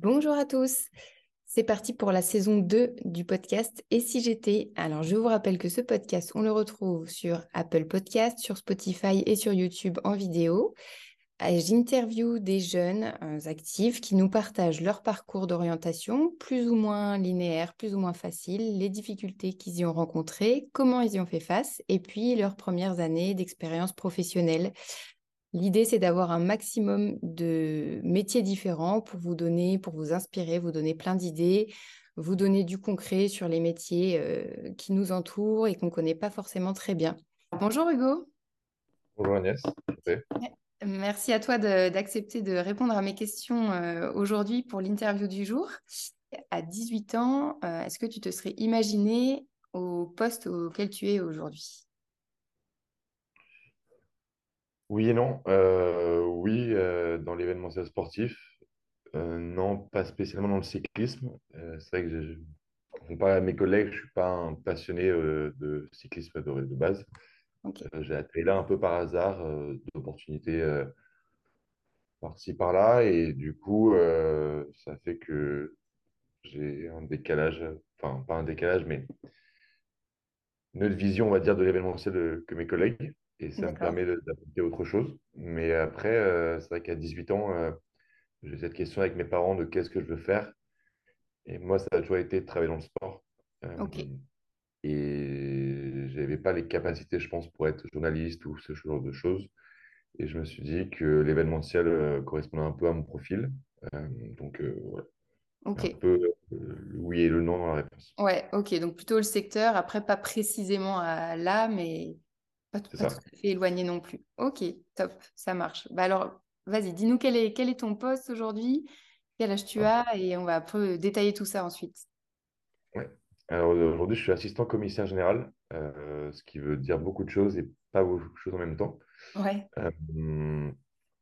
Bonjour à tous. C'est parti pour la saison 2 du podcast Et Alors, je vous rappelle que ce podcast, on le retrouve sur Apple Podcast, sur Spotify et sur YouTube en vidéo. J'interview des jeunes euh, actifs qui nous partagent leur parcours d'orientation, plus ou moins linéaire, plus ou moins facile, les difficultés qu'ils y ont rencontrées, comment ils y ont fait face, et puis leurs premières années d'expérience professionnelle. L'idée, c'est d'avoir un maximum de métiers différents pour vous donner, pour vous inspirer, vous donner plein d'idées, vous donner du concret sur les métiers euh, qui nous entourent et qu'on ne connaît pas forcément très bien. Bonjour Hugo. Bonjour Agnès. Merci à toi d'accepter de, répondre à mes questions euh, aujourd'hui pour l'interview du jour. À 18 ans, euh, est-ce que tu te serais imaginé au poste auquel tu es aujourd'hui? Oui et non. Euh, oui, dans l'événementiel sportif. non, pas spécialement dans le cyclisme. c'est vrai que je, comparé à mes collègues, je ne suis pas un passionné de cyclisme de, de base. Euh, j'ai atterri là un peu par hasard, euh, d'opportunités euh, par-ci par-là. Et du coup, ça fait que j'ai un décalage, enfin, pas un décalage, mais une autre vision, on va dire, de l'événementiel que mes collègues. Et ça me permet d'apporter autre chose. Mais après, c'est vrai qu'à 18 ans, j'ai cette question avec mes parents de qu'est-ce que je veux faire. Et moi, ça a toujours été de travailler dans le sport. Et je n'avais pas les capacités, je pense, pour être journaliste ou ce genre de choses. Et je me suis dit que l'événementiel euh, correspondait un peu à mon profil. Euh, donc, euh, ouais. Un peu le oui et le non dans la réponse. Ouais, ok. Donc, plutôt le secteur. Après, pas précisément à là, mais pas, tout, à fait éloigné non plus. Ok, top. Ça marche. Bah alors, vas-y, dis-nous quel est, quel est ton poste aujourd'hui, quel âge tu ah. as, et on va un peu détailler tout ça ensuite. Ouais. Alors aujourd'hui, je suis assistant commissaire général, euh, ce qui veut dire beaucoup de choses et pas beaucoup de choses en même temps. Ouais. Euh,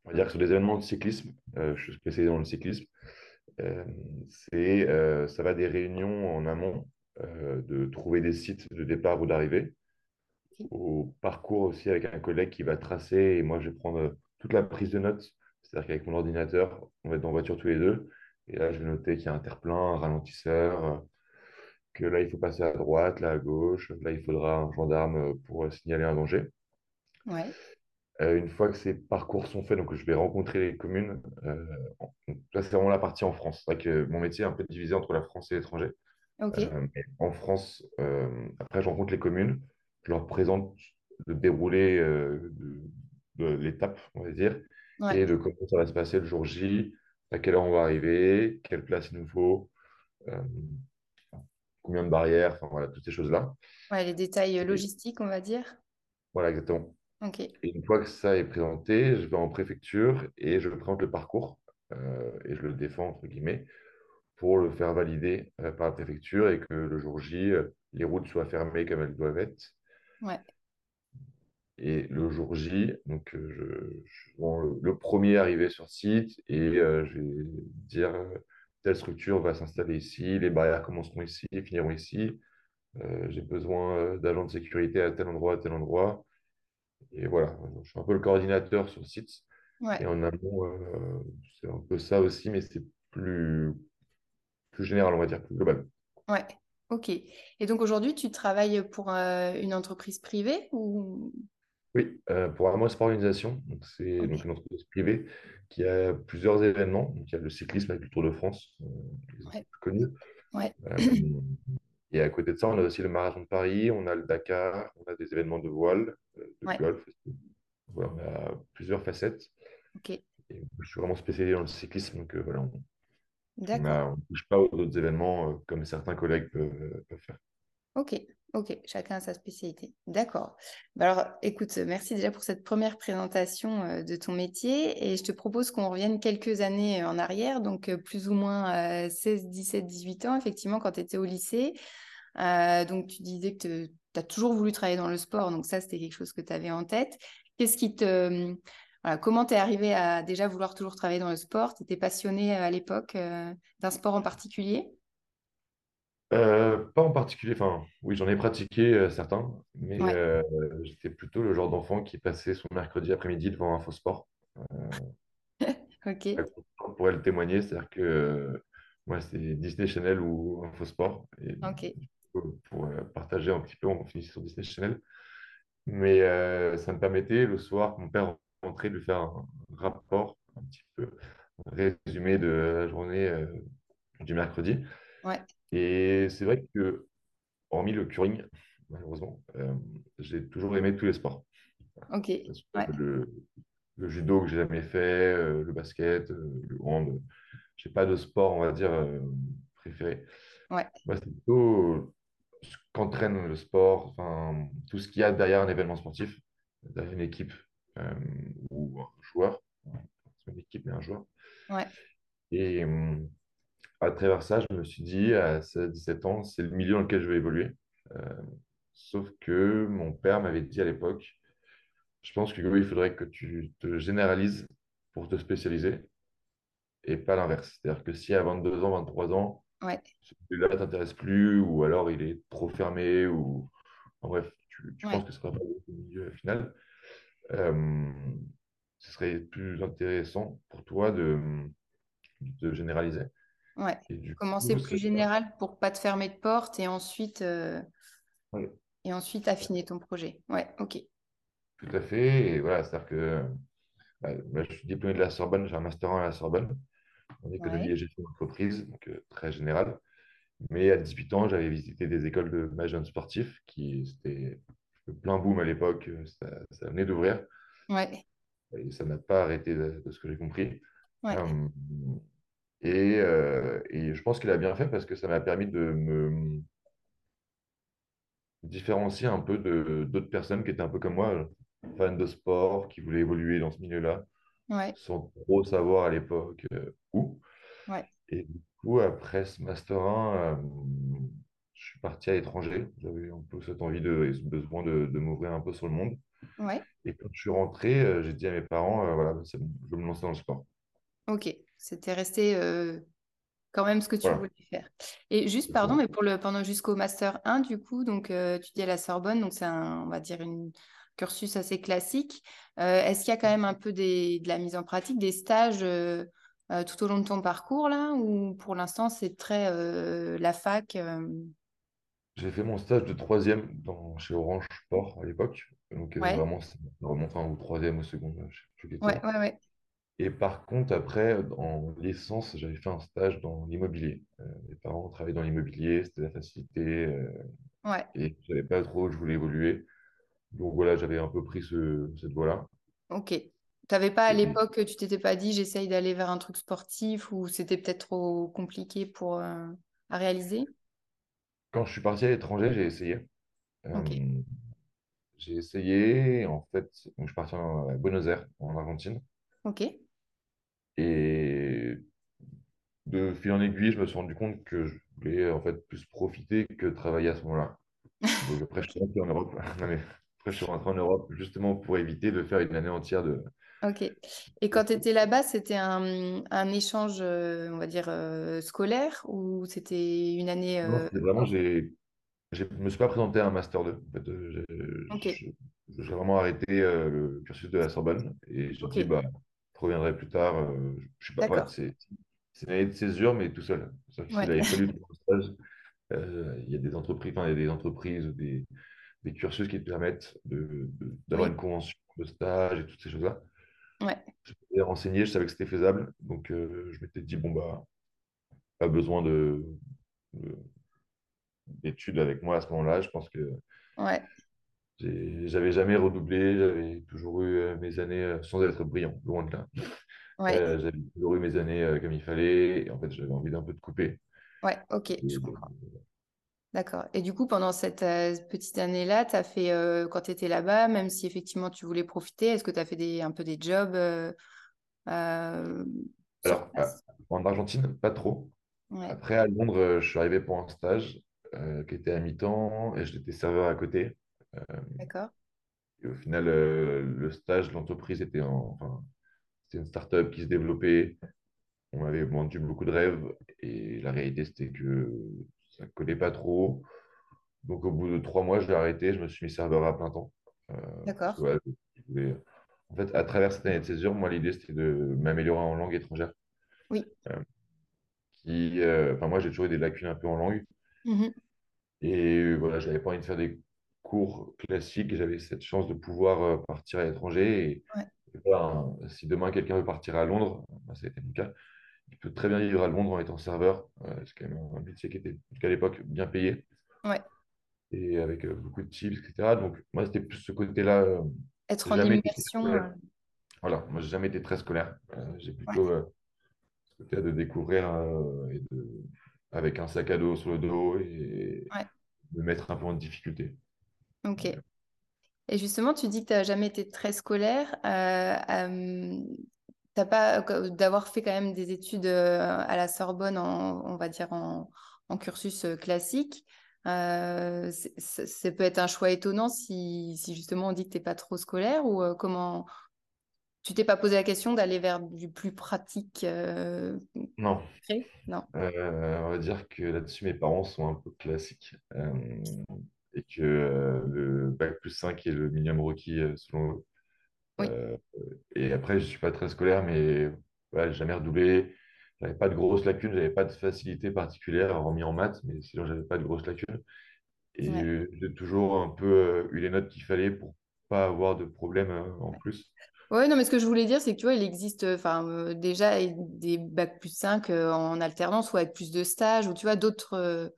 on va dire que sur des événements de cyclisme, euh, je suis spécialisé dans le cyclisme, c'est, ça va des réunions en amont, de trouver des sites de départ ou d'arrivée, au parcours aussi avec un collègue qui va tracer et moi je vais prendre toute la prise de notes, c'est-à-dire qu'avec mon ordinateur, on va être dans la voiture tous les deux, et là je vais noter qu'il y a un terre-plein, un ralentisseur que là, il faut passer à droite, là à gauche, là, il faudra un gendarme pour euh, signaler un danger. Euh, une fois que ces parcours sont faits, donc je vais rencontrer les communes. Euh, là, c'est vraiment la partie en France. C'est vrai que mon métier est un peu divisé entre la France et l'étranger. en France, après, je rencontre les communes, je leur présente le déroulé de, l'étape, on va dire, et de comment ça va se passer le jour J, à quelle heure on va arriver, quelle place il nous faut combien de barrières, enfin voilà, toutes ces choses-là. Ouais, les détails logistiques, on va dire. Voilà, exactement. Et une fois que ça est présenté, je vais en préfecture et je présente le parcours euh, et je le défends, entre guillemets, pour le faire valider euh, par la préfecture et que le jour J, euh, les routes soient fermées comme elles doivent être. Ouais. Et le jour J, donc je, le, premier arrivé sur site et je vais dire telle structure va s'installer ici, les barrières commenceront ici, finiront ici. Euh, j'ai besoin euh, d'agents de sécurité à tel endroit, à tel endroit. Et voilà, je suis un peu le coordinateur sur le site. Et en amont, euh, c'est un peu ça aussi, mais c'est plus, plus général, on va dire, plus global. Ouais, ok. Et donc aujourd'hui, tu travailles pour une entreprise privée ou? Oui, euh, pour Amos Sport Organisation, c'est une entreprise privée qui a plusieurs événements. Donc, il y a le cyclisme avec le Tour de France, euh, plus connu. Euh, et à côté de ça, on a aussi le Marathon de Paris, on a le Dakar, on a des événements de voile, de golf. on a plusieurs facettes. je suis vraiment spécialisé dans le cyclisme, donc voilà, on ne touche pas aux autres événements comme certains collègues peuvent faire. Ok, ok, chacun a sa spécialité. D'accord. Bah alors, écoute, merci déjà pour cette première présentation euh, de ton métier et je te propose qu'on revienne quelques années en arrière, donc euh, plus ou moins 16, 17, 18 ans, effectivement, quand tu étais au lycée. Euh, donc, tu disais que tu as toujours voulu travailler dans le sport, donc ça, c'était quelque chose que tu avais en tête. Qu'est-ce qui te. Voilà, comment tu es arrivé à déjà vouloir toujours travailler dans le sport? Tu étais passionné à l'époque d'un sport en particulier? Euh, pas en particulier, enfin, oui, j'en ai pratiqué euh, certains, mais euh, j'étais plutôt le genre d'enfant qui passait son mercredi après-midi devant un faux sport. Ok. pourrait le témoigner, c'est-à-dire que euh, moi, c'est Disney Channel ou Infosport. Et Ok. pour, pour, euh, partager un petit peu, on finissait sur Disney Channel. Mais euh, ça me permettait le soir, mon père de lui faire un rapport, un petit peu un résumé de la journée euh, du mercredi. Ouais. Et c'est vrai que, hormis le curling, malheureusement, euh, j'ai toujours aimé tous les sports. Ok. Ouais. Le, le judo que j'ai jamais fait, euh, le basket, le hand. Je n'ai pas de sport, on va dire, préféré. Ouais. Moi, c'est plutôt ce qu'entraîne le sport, tout ce qu'il y a derrière un événement sportif, derrière une équipe ou un joueur. Une équipe, mais un joueur. Ouais. Et euh, à travers ça, je me suis dit, à 16-17 ans, c'est le milieu dans lequel je vais évoluer. Euh, sauf que mon père m'avait dit à l'époque, je pense que oui, il faudrait que tu te généralises pour te spécialiser et pas l'inverse. C'est-à-dire que si à 22 ans, 23 ans, Ouais. celui-là ne t'intéresse plus ou alors il est trop fermé ou en bref, tu, tu Ouais. penses que ce sera pas le milieu final, euh, ce serait plus intéressant pour toi de, de généraliser. Ouais. Commencer coup, plus général pour pas te fermer de porte et ensuite, euh, Ouais. et ensuite affiner ton projet? Ouais, ok. Tout à fait. Et voilà, c'est-à-dire que bah, je suis diplômé de la Sorbonne, j'ai un master 1 à la Sorbonne en économie Ouais. et gestion d'entreprise, donc euh, très général. Mais à 18 ans, j'avais visité des écoles de management sportif qui c'était le plein boom à l'époque, euh, ça, ça venait d'ouvrir Ouais. et ça n'a pas arrêté de, de ce que j'ai compris. Ouais. Euh, et, euh, et je pense qu'il a bien fait parce que ça m'a permis de me différencier un peu de d'autres personnes qui étaient un peu comme moi, fans de sport, qui voulaient évoluer dans ce milieu-là, Ouais. sans trop savoir à l'époque euh, où. Et du coup, après ce Master 1, euh, je suis parti à l'étranger. J'avais un peu cette envie de, et ce besoin de, de m'ouvrir un peu sur le monde. Ouais. Et quand je suis rentré, euh, j'ai dit à mes parents, euh, voilà, bon, je veux me lancer dans le sport. Ok. C'était resté euh, quand même ce que tu Voilà. voulais faire. Et juste, pardon, mais pour le pendant jusqu'au master 1, du coup, donc euh, tu dis à la Sorbonne, donc c'est un, on va dire, une cursus assez classique. Euh, est-ce qu'il y a quand même un peu des, de la mise en pratique, des stages euh, tout au long de ton parcours là, ou pour l'instant c'est très la fac J'ai fait mon stage de troisième dans, chez Orange Sport à l'époque. Donc, euh, Ouais, vraiment, ça remonte au troisième ou seconde, je ne sais plus ouais, ouais, Et par contre, après, en licence, j'avais fait un stage dans l'immobilier. Euh, mes parents travaillaient dans l'immobilier, c'était la facilité, euh, ouais, et je savais pas trop où je voulais évoluer. Donc voilà, j'avais un peu pris ce- cette voie-là. ok. T'avais pas à l'époque, tu t'étais pas dit j'essaye d'aller vers un truc sportif ou c'était peut-être trop compliqué pour euh, à réaliser? Quand je suis parti à l'étranger, j'ai essayé. Ok, Euh, j'ai essayé, en fait, donc je suis parti en- à Buenos Aires, en Argentine. ok, Et de fil en aiguille, je me suis rendu compte que je voulais en fait plus profiter que travailler à ce moment-là. Donc après, je suis ok, rentré en Europe. Non, mais après, je suis rentré en Europe justement pour éviter de faire une année entière de... ok. Et quand tu étais là-bas, c'était un, un échange, euh, on va dire, euh, scolaire ou c'était une année euh, vraiment, j'ai, je ne me suis pas présenté à un Master 2. En fait, euh, Ok, j'ai je- vraiment arrêté le cursus de la Sorbonne et j'ai ok, dit, bah, je reviendrai plus tard. je sais pas, ouais, d'accord. c'est une année de césure, mais tout seul. Ouais, n'avait fallu il y a des entreprises, il y a des entreprises, des, des cursus qui te permettent de, de- d'avoir oui, une convention de stage et toutes ces choses-là. Ouais, Je m'étais renseigné, je savais que c'était faisable. Donc, euh, je m'étais dit, bon, bah, pas besoin de, de- d'études avec moi à ce moment-là. Je pense que ouais, j'avais jamais redoublé, j'avais toujours eu euh, mes années euh, sans être brillant, loin de là. ouais, Euh, j'avais toujours eu mes années comme il fallait. Et en fait, j'avais envie d'un peu de couper. ouais, ok, Et, je euh, comprends. D'accord. Et du coup, pendant cette euh, petite année-là, as fait, euh, quand tu étais là-bas, même si effectivement tu voulais profiter, est-ce que tu as fait des, un peu des jobs euh, alors, à- en Argentine, pas trop. Ouais, Après, à Londres, je suis arrivé pour un stage qui était à mi-temps et j'étais serveur à côté. D'accord. et au final, le stage, l'entreprise était en, enfin, c'était une start-up qui se développait. On m'avait vendu beaucoup de rêves et la réalité, c'était que ça ne collait pas trop. Donc, au bout de trois mois, je l'ai arrêté. Je me suis mis serveur à plein temps. Euh, D'accord. ouais, En fait, à travers cette année de césure, moi, l'idée, c'était de m'améliorer en langue étrangère. Oui. qui, enfin, moi, j'ai toujours eu des lacunes un peu en langue. Mhm. Et voilà, je n'avais pas envie de faire des cours classiques. J'avais cette chance de pouvoir euh, partir à l'étranger. Et, Ouais. et voilà, si demain quelqu'un veut partir à Londres, bah, ça a été mon cas, il peut très bien vivre à Londres en étant serveur. Euh, c'est quand même un métier qui était, en tout cas à l'époque, bien payé Ouais. et avec euh, beaucoup de tips, etc. Donc, moi, c'était plus ce côté-là. euh, Être en été immersion. Voilà, moi, j'ai jamais été très scolaire. J'ai plutôt ce côté de découvrir et de, avec un sac à dos sur le dos et Ouais. me mettre un peu en difficulté. Ok. Et justement, tu dis que tu n'as jamais été très scolaire. Euh, euh, t'as pas d'avoir fait quand même des études euh, à la Sorbonne, en, on va dire en, en cursus euh, classique. Euh, ça peut être un choix étonnant si, si justement on dit que tu n'es pas trop scolaire ou euh, comment tu t'es pas posé la question d'aller vers du plus pratique euh, Non. Euh, on va dire que là-dessus, mes parents sont un peu classiques euh, et que euh, le bac plus 5 est le minimum requis euh, selon eux. Oui. Euh, et après, je ne suis pas très scolaire, mais ouais, jamais redoublé. J'avais pas de grosses lacunes, j'avais pas de facilité particulière, hormis en maths, mais sinon, j'avais pas de grosses lacunes. Et Ouais. j'ai toujours un peu euh, eu les notes qu'il fallait pour pas avoir de problème euh, en plus. Ouais, non, mais ce que je voulais dire, c'est que tu vois, il existe enfin, euh, déjà des bacs plus 5 euh, en alternance ou avec plus de stages, ou tu vois, d'autres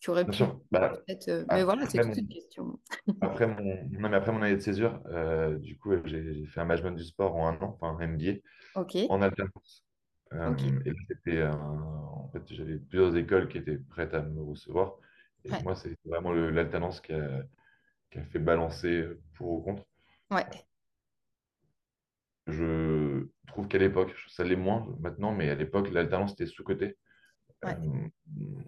qui auraient Bien pu sûr, bah, peut-être. euh, Mais voilà, c'est toute une question. après, mon, non, mais après mon année de césure, euh, du coup, j'ai j'ai fait un management du sport en un an, enfin un MBA, en alternance. Euh, et là, c'était en fait, j'avais plusieurs écoles qui étaient prêtes à me recevoir. Et ouais, moi, c'est vraiment l'alternance qui a, qui a fait balancer pour ou contre. ouais, Je trouve qu'à l'époque, ça l'est moins maintenant, mais à l'époque, l'alternance était sous-cotée. Euh, ouais,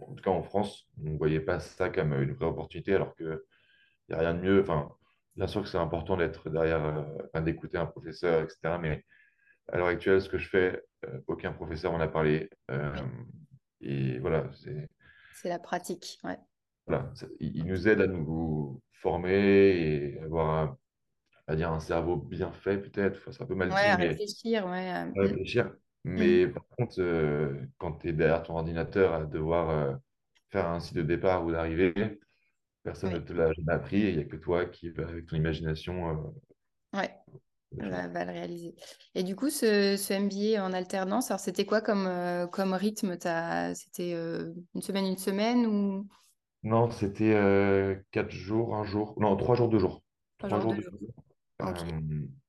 en tout cas, en France, on ne voyait pas ça comme une vraie opportunité, alors qu'il n'y a rien de mieux. Enfin, bien sûr que c'est important d'être derrière, euh, enfin, d'écouter un professeur, etc. Mais à l'heure actuelle, ce que je fais, euh, aucun professeur m'en a parlé. Et voilà, c'est, C'est la pratique, ouais. voilà, il nous aide à nous former et avoir un, à dire un cerveau bien fait, peut-être. Enfin, c'est un peu mal Ouais, dit, à mais ouais. à réfléchir. Mm. Mais par contre, euh, quand tu es derrière ton ordinateur à devoir euh, faire un site de départ ou d'arrivée, personne ne te l'a jamais appris et il n'y a que toi qui, avec ton imagination, euh, ouais, choses. va, va le réaliser. Et du coup, ce, ce MBA en alternance, alors c'était quoi comme, comme rythme? C'était une semaine, une semaine ou? Non, c'était quatre jours, un jour. Non, trois jours, deux jours. trois Trois jours, jours, deux jours?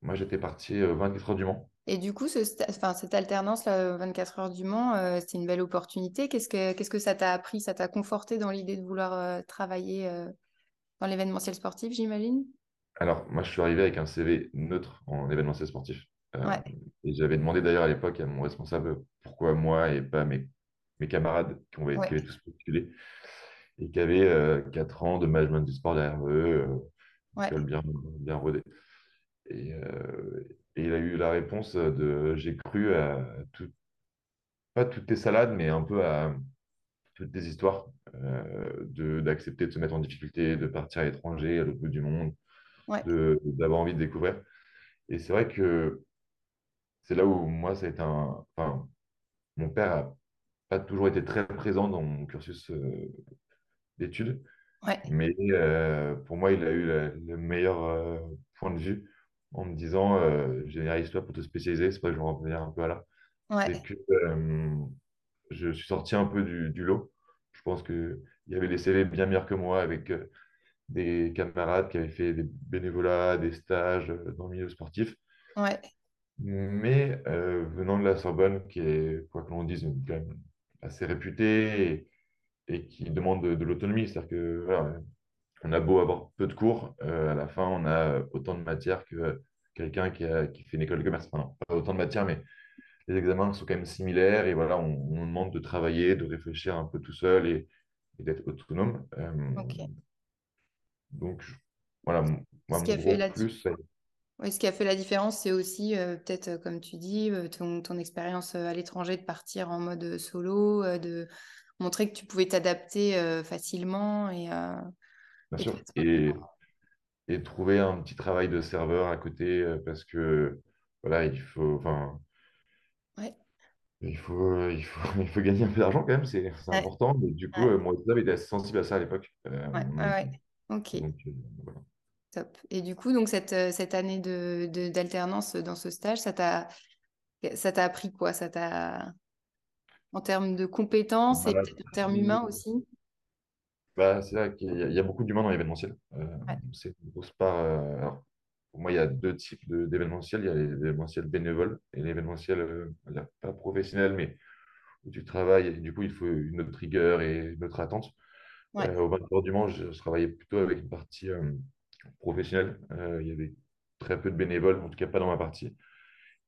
moi, j'étais parti euh, 24 heures du Mans. Et du coup, ce enfin, cette alternance, là, 24 heures du Mans, euh, c'était une belle opportunité. Qu'est-ce que, qu'est-ce que ça t'a appris? Ça t'a conforté dans l'idée de vouloir euh, travailler euh, dans l'événementiel sportif, j'imagine? Alors, moi, je suis arrivé avec un CV neutre en événementiel sportif. Euh, Ouais, et j'avais demandé d'ailleurs à l'époque à mon responsable pourquoi moi et pas mes, mes camarades qui, ont- ouais, qui avaient tous postulé et qui avaient euh, 4 ans de management du sport derrière eux, euh, ouais, bien, bien rodée. Et, euh, et il a eu la réponse de j'ai cru à tout, pas toutes tes salades, mais un peu à toutes tes histoires, euh, d'accepter de se mettre en difficulté, de partir à l'étranger, à l'autre bout du monde, ouais, d'avoir envie de découvrir. Et c'est vrai que c'est là où moi, ça a été un. Enfin, mon père a pas toujours été très présent dans mon cursus euh, d'études, ouais, mais euh, pour moi, il a eu la- le meilleur euh, point de vue en me disant euh, généralise-toi pour te spécialiser. C'est pas que je vais en revenir un peu à là. C'est ouais, que euh, je suis sorti un peu du, du lot. Je pense qu'il y avait des CV bien meilleurs que moi avec euh, des camarades qui avaient fait des bénévolats, des stages euh, dans le milieu sportif. ouais, Mais venant de la Sorbonne, qui est, quoi que l'on dise, quand même assez réputée et, et qui demande de, de l'autonomie, c'est-à-dire que voilà, on a beau avoir peu de cours, euh, à la fin, on a autant de matières que quelqu'un qui, qui fait une école de commerce. Enfin, non, pas autant de matières, mais les examens sont quand même similaires et voilà, on, on nous demande de travailler, de réfléchir un peu tout seul et, et d'être autonome. Euh, donc, voilà, moi, Ce qui mon a fait la, plus, Oui, ce qui a fait la différence, c'est aussi, euh, peut-être, euh, comme tu dis, euh, ton, ton expérience euh, à l'étranger, de partir en mode euh, solo, euh, de montrer que tu pouvais t'adapter euh, facilement et, euh, bien sûr. Et, et trouver un petit travail de serveur à côté euh, parce que voilà, il faut, enfin, Ouais, Il faut, il faut, il faut gagner un peu d'argent quand même, c'est Ouais, important. Mais du coup, ouais, euh, mon état était assez sensible à ça à l'époque. Euh, ouais, ouais, ouais. Ok, donc, euh, voilà. top. Et du coup, donc cette, euh, cette année de, de- d'alternance dans ce stage, ça t'a, appris quoi? Ça t'a, en termes de compétences et m'a peut-être en termes humains aussi? Bah, c'est vrai qu'il y, a il y a beaucoup d'humains dans l'événementiel. Euh, Ouais, c'est une grosse part. euh, alors, pour moi, il y a deux types de- d'événementiel. Il y a l'événementiel bénévole et l'événementiel euh, on va dire pas professionnel, mais où tu travailles. Et du coup, il faut une autre rigueur et une autre attente. ouais, Euh, au 20 heures du Mans, je, je travaillais plutôt avec une partie euh, professionnelle. Euh, il y avait très peu de bénévoles, en tout cas pas dans ma partie.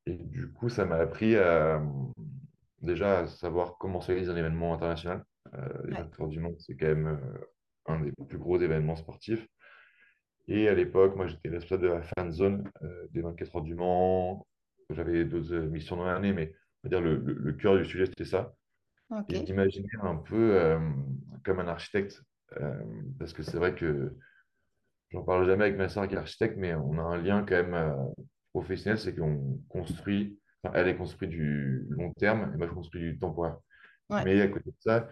Et du coup, ça m'a appris à, déjà à savoir comment s'organise un événement international. Euh, les ouais, 20 heures du Mans, c'est quand même euh, un des plus gros événements sportifs. Et à l'époque, moi, j'étais responsable de la fan zone euh, des 24 heures du Mans. J'avais d'autres euh, missions dans l'année, mais on va dire le, le- le cœur du sujet, c'était ça. ok, Et d'imaginer un peu euh, comme un architecte. Euh, parce que c'est vrai que j'en parle jamais avec ma soeur qui est architecte, mais on a un lien quand même euh, professionnel, c'est qu'on construit, enfin, elle est construite du long terme et moi je construis du temporaire. ouais, Mais à côté de ça,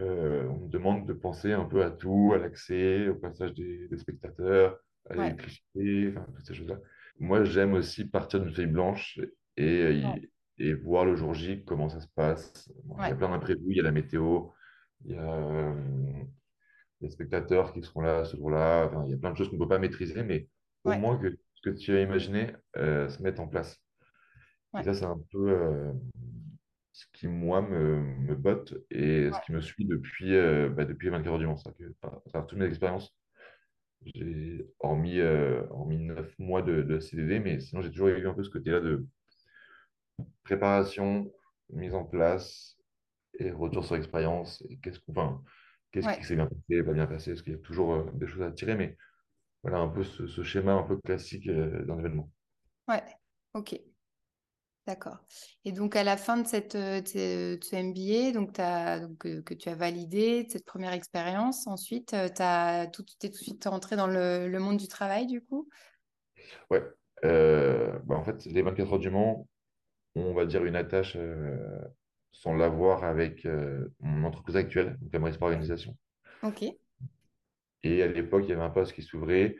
euh, on me demande de penser un peu à tout, à l'accès, au passage des, des spectateurs, à ouais, l'électricité, enfin, toutes ces choses-là. Moi, j'aime aussi partir d'une feuille blanche et, ouais, et, et voir le jour J comment ça se passe. Bon, il y a plein d'imprévus, il y a la météo, il y a euh, les spectateurs qui seront là ce jour-là. Enfin, il y a plein de choses qu'on ne peut pas maîtriser, mais au moins que ce que tu as imaginé euh, se mette en place. Et ça, c'est un peu euh, ce qui, moi, me, me botte et ce qui me suit depuis, euh, bah, depuis 24 heures du Mans. C'est-à-dire que, travers toutes mes expériences, j'ai hormis, euh, hormis 9 mois de, de CDD, mais sinon, j'ai toujours eu un peu ce côté-là de préparation, mise en place et retour sur expérience. Et qu'est-ce qu'on, enfin, qu'est-ce qui s'est bien passé, pas bien passé, parce qu'il y a toujours euh, des choses à tirer, mais voilà un peu ce, ce schéma un peu classique euh, d'un événement. ouais, ok. D'accord. Et donc, à la fin de, cette, euh, de ce MBA, donc donc, que, que tu as validé, de cette première expérience, ensuite, tu as tout, de suite rentré dans le, le monde du travail, du coup? Ouais. Euh, bah, en fait, les 24 heures du Mans, on va dire une attache euh, sans l'avoir avec euh, mon entreprise actuelle, donc la Sport Organisation. Ok, Et à l'époque, il y avait un poste qui s'ouvrait,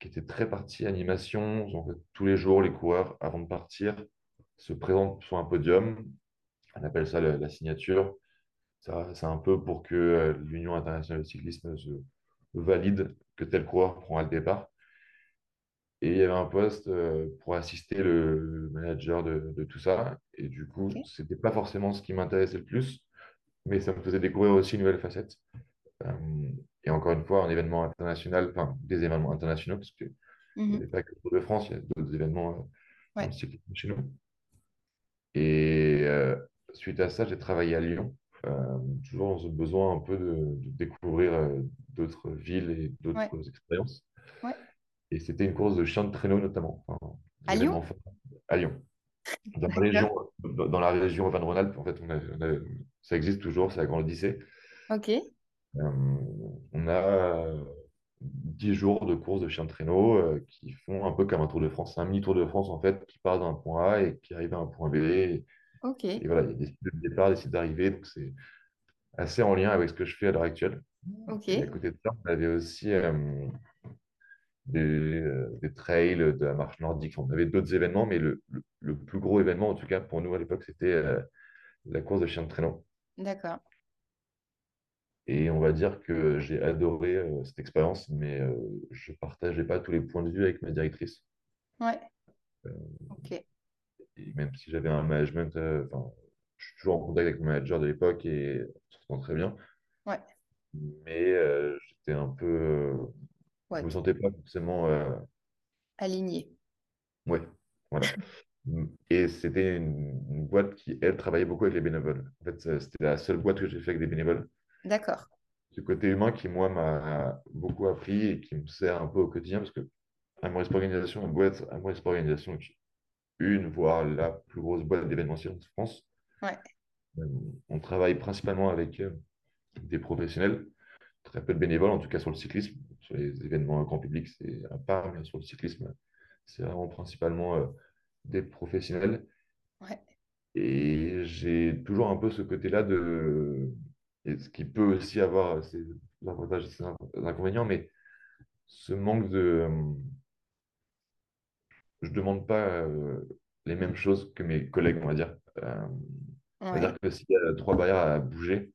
qui était très parti animation. Tous les jours, les coureurs, avant de partir, se présentent sur un podium. On appelle ça la, la signature. Ça, c'est un peu pour que euh, l'Union internationale de cyclisme se valide que tel coureur prend le départ. Et il y avait un poste euh, pour assister le manager de, de tout ça. Et du coup, ce n'était pas forcément ce qui m'intéressait le plus, mais ça me faisait découvrir aussi une nouvelle facette. Euh, et encore une fois, un événement international, enfin des événements internationaux, parce n'y avait Mhm. pas que le Tour de France, il y a d'autres événements Ouais, chez nous. Et euh, suite à ça, j'ai travaillé à Lyon, euh, toujours dans ce besoin un peu de, de découvrir euh, d'autres villes et ouais, d'autres expériences. ouais. Et c'était une course de chiens de traîneau notamment, enfin, À Lyon? à Lyon. Dans la région, dans la région Auvergne-Rhône-Alpes, en fait, on a- on a- ça existe toujours, c'est la Grande Odyssée. Ok, Euh, on a 10 jours de course de chiens de traîneau euh, qui font un peu comme un Tour de France. C'est un mini Tour de France, en fait, qui part d'un point A et qui arrive à un point B. Et, voilà, il y a des sites de départ, des sites d'arrivée. Donc, c'est assez en lien avec ce que je fais à l'heure actuelle. Et à côté de ça, on avait aussi euh, des, euh, des trails, de la marche nordique. On avait d'autres événements, mais le, le- le plus gros événement, en tout cas pour nous à l'époque, c'était la course de chiens de traîneau. d'accord. Et on va dire que j'ai adoré euh, cette expérience, mais euh, je ne partageais pas tous les points de vue avec ma directrice. Ouais, Euh, ok, et même si j'avais un management, je suis toujours en contact avec mon manager de l'époque et on s'entend très bien. ouais, Mais j'étais un peu. je ouais, me sentais pas forcément. aligné. ouais, voilà. Et c'était une, une boîte qui, elle, travaillait beaucoup avec les bénévoles. En fait, c'était la seule boîte que j'ai fait avec des bénévoles. D'accord. Ce côté humain qui, moi, m'a beaucoup appris et qui me sert un peu au quotidien parce que Amoris Organisation, une boîte, Amoris Organisation est une, voire la plus grosse boîte d'événementiel en France. Ouais, Euh, On travaille principalement avec euh, des professionnels, très peu de bénévoles, en tout cas sur le cyclisme. Sur les événements grand public, c'est à part, mais sur le cyclisme, c'est vraiment principalement euh, des professionnels. ouais, Et j'ai toujours un peu ce côté-là de. Et ce qui peut aussi avoir ses avantages et ses inconvénients, mais ce manque de. Je ne demande pas euh, les mêmes choses que mes collègues, on va dire. Euh, C'est-à-dire Ouais, que s'il y a trois barrières à bouger,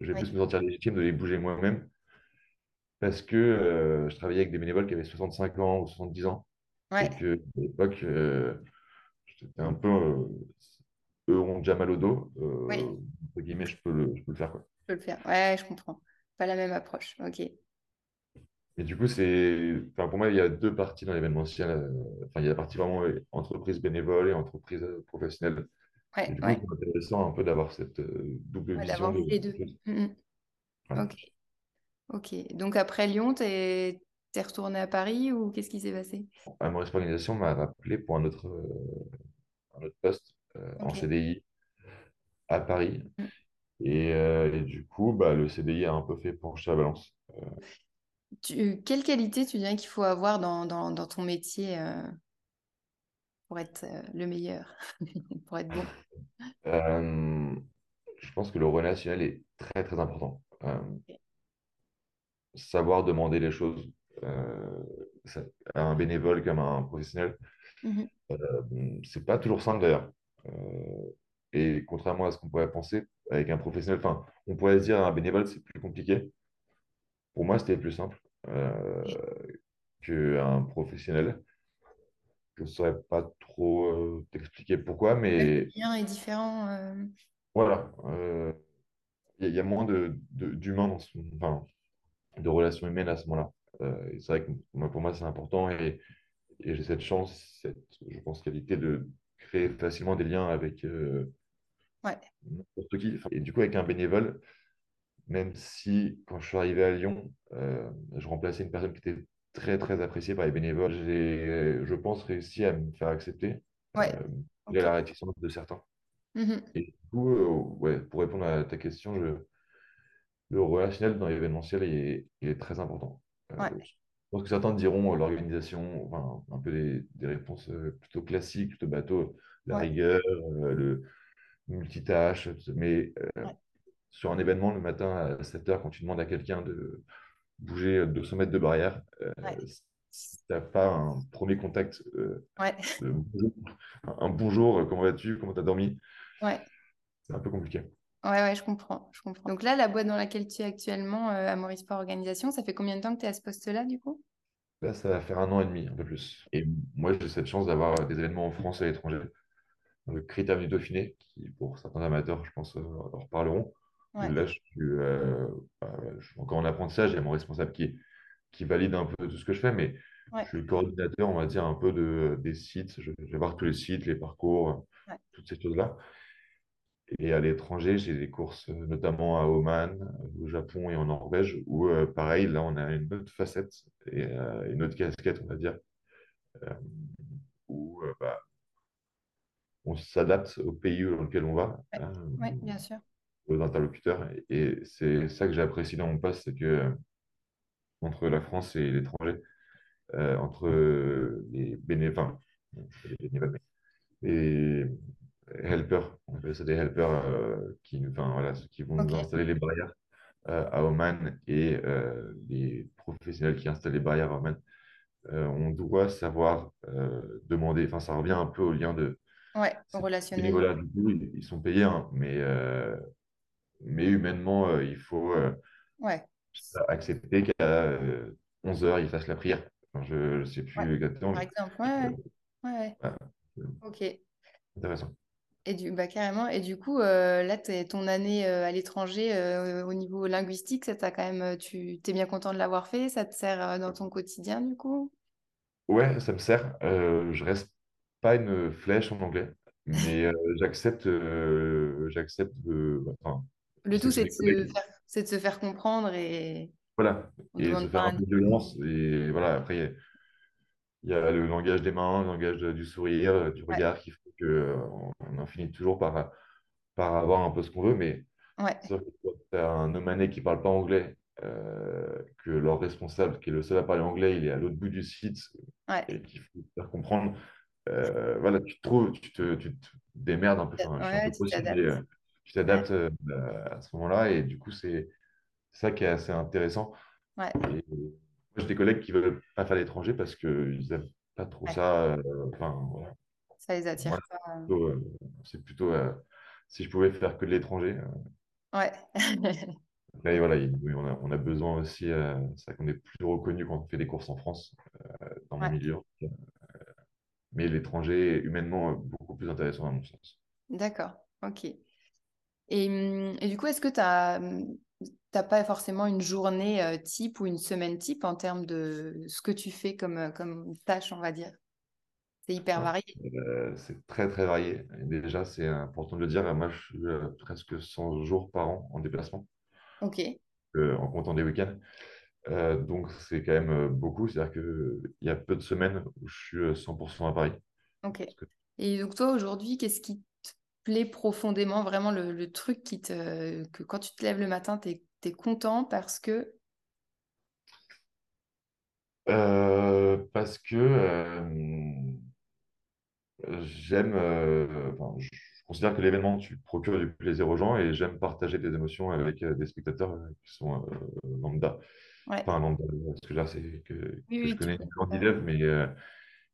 je vais plus me sentir légitime de les bouger moi-même parce que euh, je travaillais avec des bénévoles qui avaient 65 ans ou 70 ans et ouais, que à l'époque, euh, j'étais un peu. Eux ont déjà mal au dos. oui, Euh, entre guillemets, je peux le, je peux le faire, quoi. je peux le faire. Ouais, je comprends. Pas la même approche. Ok. Et du coup, c'est, enfin, pour moi, il y a deux parties dans l'événementiel. euh, Enfin, il y a la partie vraiment entreprise bénévole et entreprise euh, professionnelle. Et Ouais, du coup, ouais. c'est intéressant un peu d'avoir cette double Ouais, vision d'avoir de les de deux. choses. Mm, mm. Voilà. Ok, ok. Donc après Lyon, t'es t'es retourné à Paris ou qu'est-ce qui s'est passé? À Maurice Organisation m'a rappelé pour un autre, euh, un autre poste euh, en. CDI à Paris. Mm. Et, euh, et du coup, bah, le CDI a un peu fait pencher la balance. Tu, quelle qualité tu dirais qu'il faut avoir dans, dans, dans ton métier euh, pour être euh, le meilleur, pour être bon? Euh, je pense que le relationnel est très, très important. Euh, savoir demander les choses euh, à un bénévole comme à un professionnel, Mhm. euh, c'est pas toujours simple d'ailleurs. Euh, et contrairement à ce qu'on pourrait penser, avec un professionnel, enfin, on pourrait se dire un bénévole, c'est plus compliqué. Pour moi, c'était plus simple euh, qu'un professionnel. Je ne saurais pas trop euh, t'expliquer pourquoi, mais le lien est différent. voilà. Il y, a il y a moins de, de- dans ce, enfin, de relations humaines à ce moment-là. Euh, c'est vrai que moi, pour moi, c'est important et, et j'ai cette chance, cette, je pense, qualité de facilement des liens avec euh, Ouais, n'importe qui. Et du coup, avec un bénévole, même si quand je suis arrivé à Lyon, euh, je remplaçais une personne qui était très, très appréciée par les bénévoles, j'ai, je pense, réussi à me faire accepter. ouais. Euh, a Ok. la réticence de certains. Mhm. Et du coup, euh, ouais, pour répondre à ta question, je, le relationnel dans l'événementiel est, il est très important. Euh, Ouais, pense que certains diront euh, l'organisation, enfin, un peu des, des réponses euh, plutôt classiques, plutôt bateau, la ouais, rigueur, euh, le multitâche, mais ouais, sur un événement le matin à 7 heures, quand tu demandes à quelqu'un de bouger 200 mètres de barrière, ouais, si tu n'as pas un premier contact, euh, ouais, un bonjour, comment vas-tu, comment tu as dormi, ouais. c'est un peu compliqué. Ouais, ouais, je comprends, je comprends. Donc là, la boîte dans laquelle tu es actuellement, euh, à Maurice Sport Organisation, ça fait combien de temps que tu es à ce poste-là, du coup? Là, ça va faire un an et demi, un peu plus. Et moi, j'ai cette chance d'avoir des événements en France et à l'étranger. le Critérium du Dauphiné, qui pour certains amateurs, je pense, euh, en reparleront. Ouais, là, je suis, euh, bah, je suis encore en apprentissage, il y a mon responsable qui, qui valide un peu tout ce que je fais, mais je suis le coordinateur, on va dire, un peu de, des sites. Je, je vais voir tous les sites, les parcours, ouais. toutes ces choses-là. Et à l'étranger, j'ai des courses, euh, notamment à Oman, au Japon et en Norvège, où, euh, pareil, là, on a une autre facette et euh, une autre casquette, on va dire, euh, où euh, bah, on s'adapte au pays dans lequel on va. Ouais, hein, ouais, bien sûr. aux interlocuteurs. Et c'est ça que j'apprécie dans mon poste, c'est que euh, entre la France et l'étranger, euh, entre euh, les bénévoles, enfin, les bénévoles, les helpers, on appelle ça des helpers euh, qui, enfin, voilà, qui vont nous installer les barrières euh, à Oman et euh, les professionnels qui installent les barrières à Oman, on doit savoir demander, enfin, ça revient un peu au lien de ouais, relationnel. bénévoles-là, du coup, ils, ils sont payés, hein, mais, mais humainement, il faut, Ouais, accepter qu'à euh, 11 heures, il fasse la prière. Enfin, je ne sais ouais, plus exactement. par exemple, ouais, ouais, ouais, ok. Intéressant. Et du, bah, carrément. Et du coup, euh, là, ton année euh, à l'étranger, euh, au niveau linguistique, ça t'a quand même, euh, tu t'es bien content de l'avoir fait? Ça te sert euh, dans ton quotidien, du coup? Ouais, ça me sert. Euh, je reste pas une flèche en anglais, mais j'accepte, j'accepte de, enfin, Le tout, c'est de se faire, c'est de se faire comprendre et voilà, on et se faire un peu de violence. Et voilà, après, il y y a le langage des mains, le langage de- du sourire, du Ouais, regard qui que, euh, en finit toujours par, par avoir un peu ce qu'on veut, mais ouais, sûr que tu as un Omanais qui ne parle pas anglais, euh, que leur responsable, qui est le seul à parler anglais, il est à l'autre bout du site ouais, et qu'il faut faire comprendre, euh, voilà, tu te trouves, tu te, tu te- démerdes un peu. Enfin, suis un Ouais, peu tu t'adaptes. Ouais, euh, à ce moment-là. Et du coup, c'est ça qui est assez intéressant. ouais, Et j'ai des collègues qui veulent pas faire l'étranger parce qu'ils n'aiment pas trop ouais. ça. Enfin, voilà. Ça les attire pas. c'est plutôt, euh, c'est plutôt, euh, si je pouvais faire que de l'étranger. euh, Ouais. Après, voilà, il- on a, on a besoin aussi, euh, c'est vrai qu'on est plus reconnu quand on fait des courses en France, euh, dans mon Ouais, milieu. Mais l'étranger est humainement euh, beaucoup plus intéressant à mon sens. d'accord. Ok. Et, hum, et du coup, est-ce que tu as, t'as pas forcément une journée euh, type ou une semaine type en termes de ce que tu fais comme, euh, comme tâche, on va dire? C'est hyper varié. euh, c'est très très varié. Et déjà, c'est important de le dire, moi je suis euh, presque 100 jours par an en déplacement, Ok, euh, en comptant des week-ends. Euh, donc c'est quand même euh, beaucoup, c'est-à-dire qu'il y a peu de semaines où je suis euh, 100% à Paris. ok. Que, Et donc toi, aujourd'hui, qu'est-ce qui te plaît profondément, vraiment le, le truc qui te, que quand tu te lèves le matin, tu es, content parce que... euh, parce que euh, j'aime, euh, enfin, je, considère que l'événement, tu procures du plaisir aux gens et j'aime partager des émotions avec euh, des spectateurs euh, qui sont euh, lambda. Ouais, Enfin, lambda, parce que là, c'est que, oui, que je oui, connais pas. élève, mais, euh,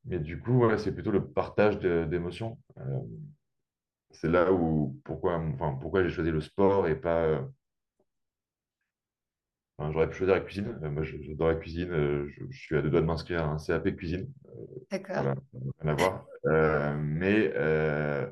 mais du coup, ouais, c'est plutôt le partage d'émotions. C'est là où, pourquoi, enfin, pourquoi j'ai choisi le sport et pas. Enfin, j'aurais pu choisir la cuisine. Moi, j'adore la cuisine. euh, je, je suis à deux doigts de m'inscrire à un CAP cuisine. D'accord. Voilà, rien à voir. Euh, mais. euh,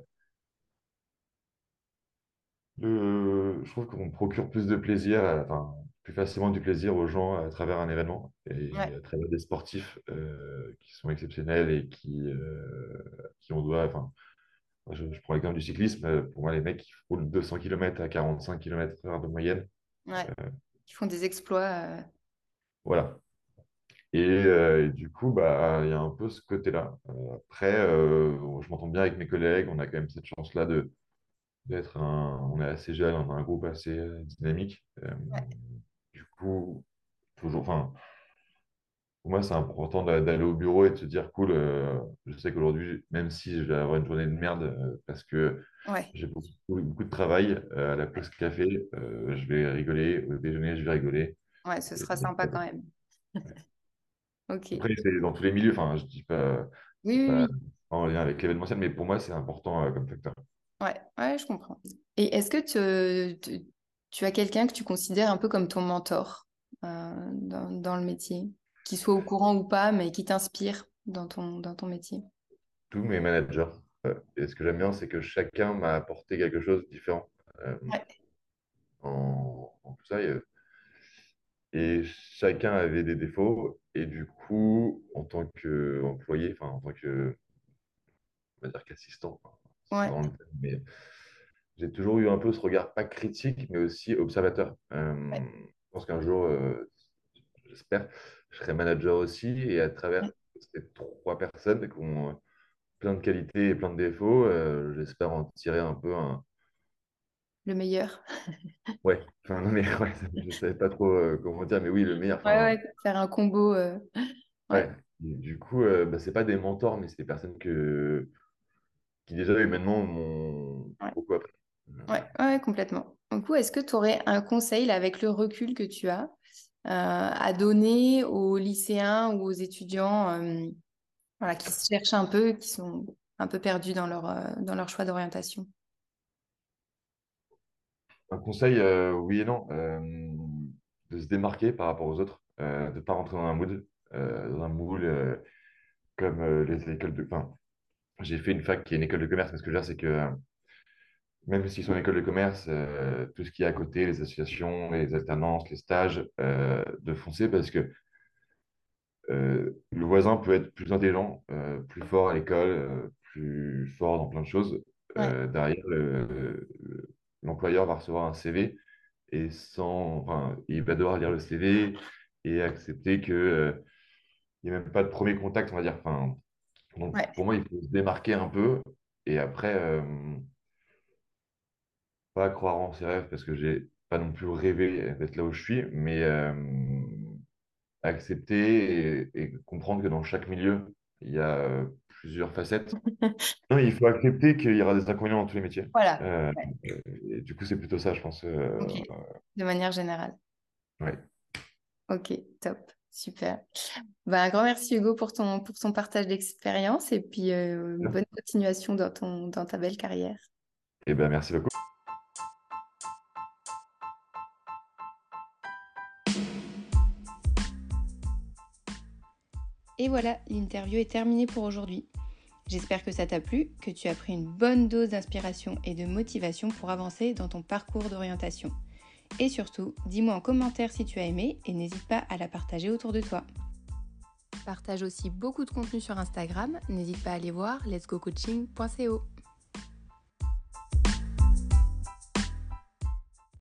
Le- je trouve qu'on procure plus de plaisir, enfin, plus facilement du plaisir aux gens à travers un événement et Ouais, à travers des sportifs euh, qui sont exceptionnels et qui, euh, qui on doit. Enfin, je, je prends l'exemple du cyclisme. Pour moi, les mecs qui roulent 200 km à 45 km/h de moyenne, ouais. euh, Qui font des exploits. euh, voilà. Et, euh, et du coup, bah, il y a un peu ce côté-là. Euh, après, euh, je m'entends bien avec mes collègues. On a quand même cette chance-là de d'être un, on est assez jeune, on a un groupe assez dynamique. Du coup, toujours, enfin, pour moi, c'est important d'a- d'aller au bureau et de se dire, cool, euh, je sais qu'aujourd'hui, même si je vais avoir une journée de merde euh, parce que Ouais, j'ai beaucoup, beaucoup de travail, euh, à la pause café, je vais rigoler, au déjeuner, je vais rigoler. ouais, ce Et- sera sympa quand même. Ok. Oui, après, c'est dans tous les milieux, enfin, je dis pas, oui, pas oui. en lien avec l'événementiel, mais pour moi, c'est important comme facteur. Ouais, ouais, je comprends. Et est-ce que tu, tu, tu as quelqu'un que tu considères un peu comme ton mentor dans, dans le métier, qui soit au courant ou pas, mais qui t'inspire dans ton, dans ton métier? Tous mes managers. euh, et ce que j'aime bien, c'est que chacun m'a apporté quelque chose de différent euh, Ouais, en, en tout ça. Et, et chacun avait des défauts. Et du coup, en tant qu'employé, enfin, en tant que, on va dire qu'assistant, ouais, mais j'ai toujours eu un peu ce regard, pas critique, mais aussi observateur. Euh, ouais, je pense qu'un jour, euh, j'espère, je serai manager aussi. Et à ouais. travers ces trois personnes qui ont plein de qualités et plein de défauts, euh, j'espère en tirer un peu un. Le meilleur. Ouais, enfin, non, mais ouais, je ne savais pas trop euh, comment dire, mais oui, le meilleur. Ouais, ouais, faire un combo. euh, Ouais, du coup, euh, bah, c'est pas des mentors, mais c'est des personnes que, qui déjà humainement m'ont beaucoup appris. ouais, ouais, complètement. Du coup, est-ce que tu aurais un conseil, là, avec le recul que tu as, euh, à donner aux lycéens ou aux étudiants euh, qui se cherchent un peu, qui sont un peu perdus dans leur, euh, dans leur choix d'orientation. Un conseil, euh, oui et non, euh, de se démarquer par rapport aux autres, euh, de ne pas rentrer dans un mood, euh, dans un moule euh, comme euh, les écoles de. Enfin, j'ai fait une fac qui est une école de commerce, mais ce que je veux dire, c'est que euh, même s'ils sont en école de commerce, euh, tout ce qui est à côté, les associations, les alternances, les stages, euh, de foncer parce que euh, le voisin peut être plus intelligent, plus fort à l'école, plus fort dans plein de choses. Ouais, derrière, le- le- l'employeur va recevoir un CV et sans, enfin, il va devoir lire le CV et accepter que, il n'y a même pas de premier contact, on va dire. Enfin, donc, ouais, pour moi, il faut se démarquer un peu et après, pas croire en ses rêves parce que j'ai pas non plus rêvé d'être là où je suis, mais euh, accepter et, et comprendre que dans chaque milieu, il y a euh, plusieurs facettes. non, il faut accepter qu'il y aura des inconvénients dans tous les métiers. Voilà. Euh, et du coup, c'est plutôt ça, je pense. De manière générale. ouais. Ok, top. Super. Bah, un grand merci Hugo pour ton, pour ton partage d'expérience et puis bonne continuation dans, ton, dans ta belle carrière. Eh ben, merci beaucoup. Et voilà, l'interview est terminée pour aujourd'hui. J'espère que ça t'a plu, que tu as pris une bonne dose d'inspiration et de motivation pour avancer dans ton parcours d'orientation. Et surtout, dis-moi en commentaire si tu as aimé et n'hésite pas à la partager autour de toi. Partage aussi beaucoup de contenu sur Instagram, n'hésite pas à aller voir letsgocoaching.co.